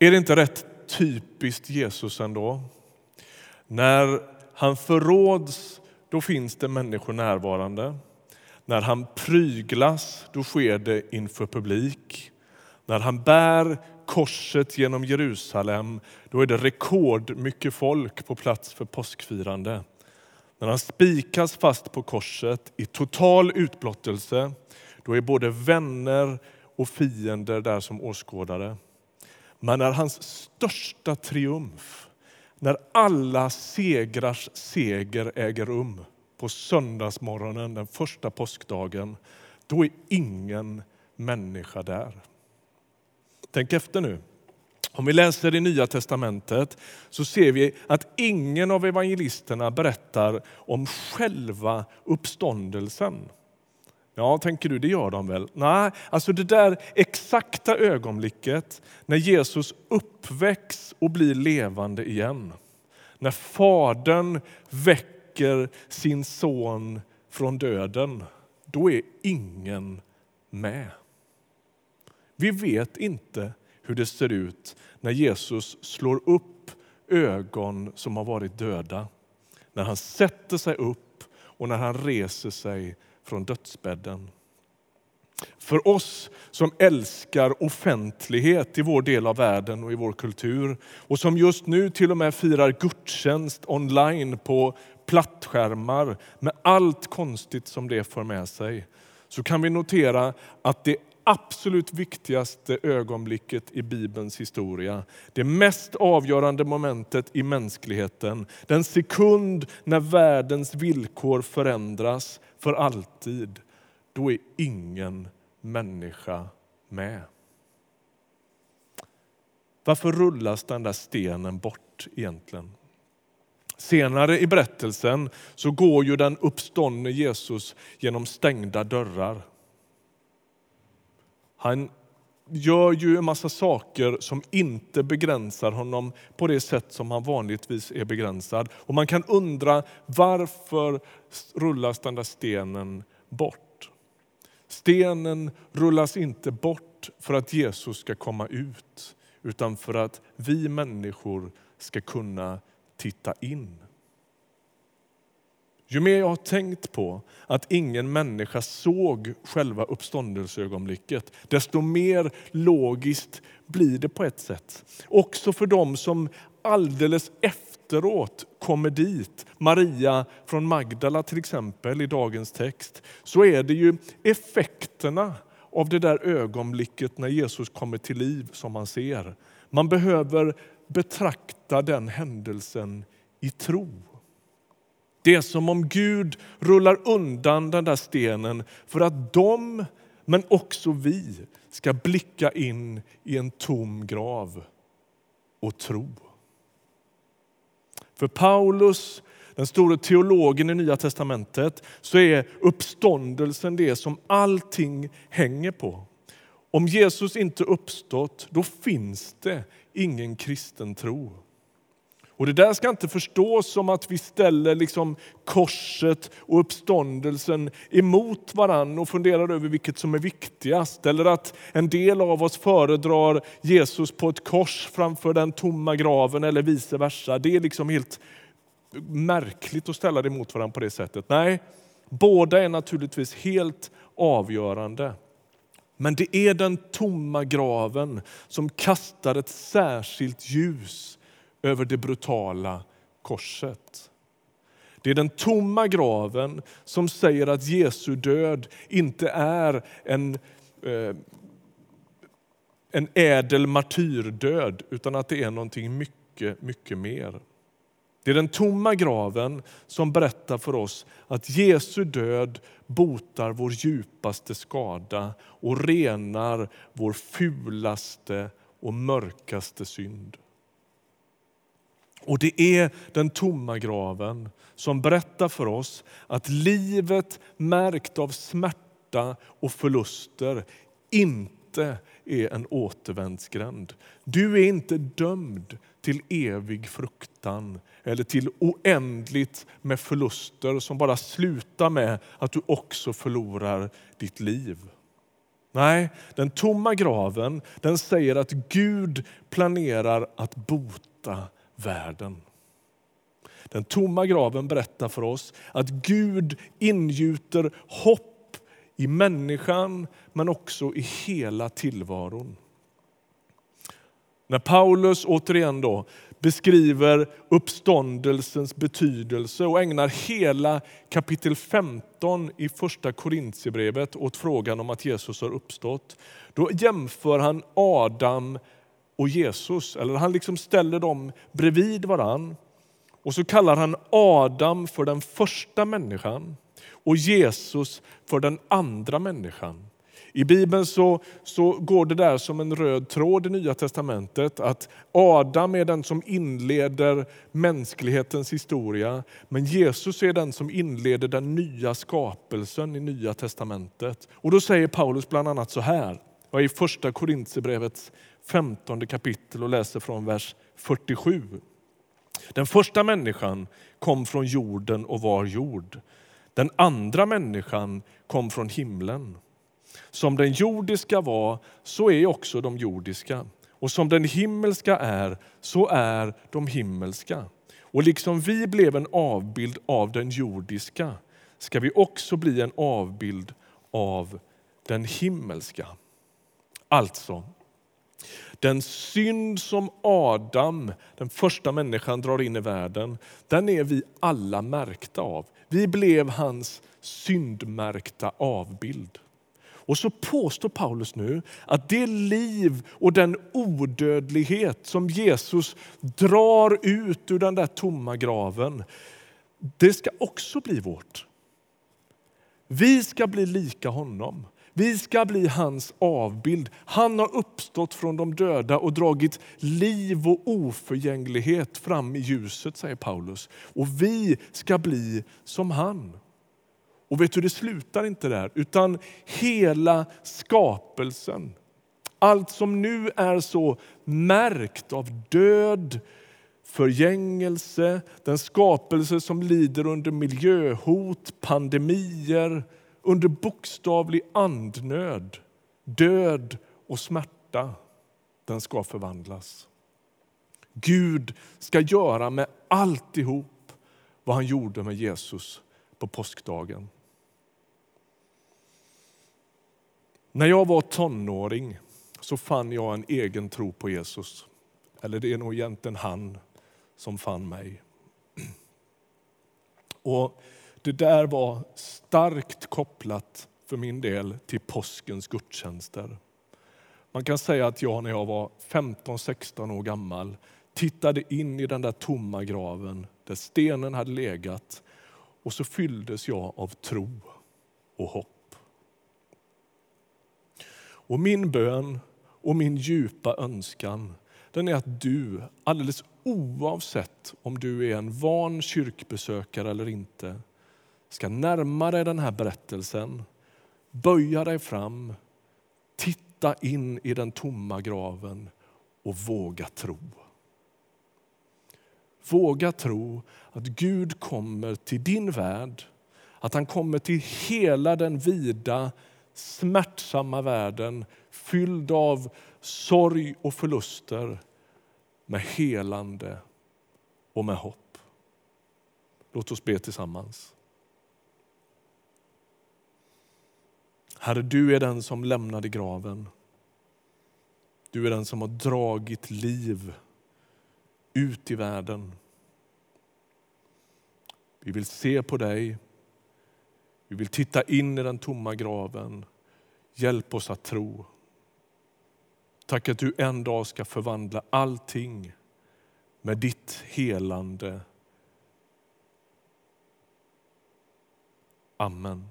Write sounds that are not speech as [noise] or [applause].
Är det inte rätt typiskt Jesus ändå? När han förråds, då finns det människor närvarande. När han pryglas, då sker det inför publik. När han bär korset genom Jerusalem, då är det rekordmycket folk på plats för påskfirande. När han spikas fast på korset i total utblottelse, då är både vänner och fiender där som åskådare. Men när hans största triumf, när alla segrars seger äger rum på söndagsmorgonen, den första påskdagen, då är ingen människa där. Tänk efter nu. Om vi läser i Nya testamentet så ser vi att ingen av evangelisterna berättar om själva uppståndelsen. Ja, tänker du, det gör de väl? Nej, alltså det där exakta ögonblicket när Jesus uppväcks och blir levande igen. När Fadern väcker sin son från döden, då är ingen med. Vi vet inte hur det ser ut när Jesus slår upp ögon som har varit döda. När han sätter sig upp och när han reser sig från dödsbädden. För oss som älskar offentlighet i vår del av världen och i vår kultur och som just nu till och med firar gudstjänst online på plattskärmar med allt konstigt som det för med sig så kan vi notera att det absolut viktigaste ögonblicket i Bibelns historia. Det mest avgörande momentet i mänskligheten. Den sekund när världens villkor förändras för alltid. Då är ingen människa med. Varför rullas den där stenen bort egentligen? Senare i berättelsen så går ju den uppståndne Jesus genom stängda dörrar. Han gör ju en massa saker som inte begränsar honom på det sätt som han vanligtvis är begränsad. Och man kan undra varför rullas den där stenen bort? Stenen rullas inte bort för att Jesus ska komma ut, utan för att vi människor ska kunna titta in. Ju mer jag har tänkt på att ingen människa såg själva uppståndelseögonblicket, desto mer logiskt blir det på ett sätt. Också för dem som alldeles efteråt kommer dit, Maria från Magdala till exempel i dagens text, så är det ju effekterna av det där ögonblicket när Jesus kommer till liv som man ser. Man behöver betrakta den händelsen i tro. Det är som om Gud rullar undan den där stenen för att de, men också vi, ska blicka in i en tom grav och tro. För Paulus, den store teologen i Nya testamentet, så är uppståndelsen det som allting hänger på. Om Jesus inte uppstått, då finns det ingen kristen tro. Och Det där ska inte förstås som att vi ställer liksom korset och uppståndelsen emot varann och funderar över vilket som är viktigast. Eller att en del av oss föredrar Jesus på ett kors framför den tomma graven eller vice versa. Det är liksom helt märkligt att ställa det mot varandra på det sättet. Nej, båda är naturligtvis helt avgörande. Men det är den tomma graven som kastar ett särskilt ljus över det brutala korset. Det är den tomma graven som säger att Jesu död inte är en, eh, en ädel martyrdöd utan att det är någonting mycket, mycket mer. Det är den tomma graven som berättar för oss att Jesu död botar vår djupaste skada och renar vår fulaste och mörkaste synd. Och det är den tomma graven som berättar för oss att livet märkt av smärta och förluster inte är en återvändsgränd. Du är inte dömd till evig fruktan eller till oändligt med förluster som bara slutar med att du också förlorar ditt liv. Nej, den tomma graven den säger att Gud planerar att bota världen. Den tomma graven berättar för oss att Gud ingjuter hopp i människan men också i hela tillvaron. När Paulus återigen då beskriver uppståndelsens betydelse och ägnar hela kapitel 15 i första Korintierbrevet åt frågan om att Jesus har uppstått. Då jämför han Adam och Jesus, eller han liksom ställer dem bredvid varann. Och så kallar han Adam för den första människan och Jesus för den andra människan. I Bibeln så, så går det där som en röd tråd i Nya testamentet att Adam är den som inleder mänsklighetens historia men Jesus är den som inleder den nya skapelsen i Nya testamentet. Och då säger Paulus bland annat så här, jag är i första Korintierbrevets 15 kapitel och läser från vers 47. Den första människan kom från jorden och var jord. Den andra människan kom från himlen. Som den jordiska var, så är också de jordiska. Och som den himmelska är, så är de himmelska. Och liksom vi blev en avbild av den jordiska ska vi också bli en avbild av den himmelska. Alltså, den synd som Adam, den första människan, drar in i världen, den är vi alla märkta av. Vi blev hans syndmärkta avbild. Och så påstår Paulus nu att det liv och den odödlighet som Jesus drar ut ur den där tomma graven, det ska också bli vårt. Vi ska bli lika honom. Vi ska bli hans avbild. Han har uppstått från de döda och dragit liv och oförgänglighet fram i ljuset, säger Paulus. Och vi ska bli som han. Och vet du, det slutar inte där, utan hela skapelsen. Allt som nu är så märkt av död, förgängelse, den skapelse som lider under miljöhot, pandemier, under bokstavlig andnöd, död och smärta, den ska förvandlas. Gud ska göra med alltihop vad han gjorde med Jesus på påskdagen. När jag var tonåring så fann jag en egen tro på Jesus. Eller det är nog egentligen han som fann mig. [clears throat] Och det där var starkt kopplat för min del till påskens gudstjänster. Man kan säga att jag när jag var 15-16 år gammal tittade in i den där tomma graven där stenen hade legat och så fylldes jag av tro och hopp. Och min bön och min djupa önskan den är att du, alldeles oavsett om du är en van kyrkbesökare eller inte, ska närma dig den här berättelsen, böja dig fram, titta in i den tomma graven och våga tro. Våga tro att Gud kommer till din värld, att han kommer till hela den vida smärtsamma världen fylld av sorg och förluster med helande och med hopp. Låt oss be tillsammans. Herre, du är den som lämnade graven. Du är den som har dragit liv ut i världen. Vi vill se på dig vi vill titta in i den tomma graven. Hjälp oss att tro. Tack att du en dag ska förvandla allting med ditt helande. Amen.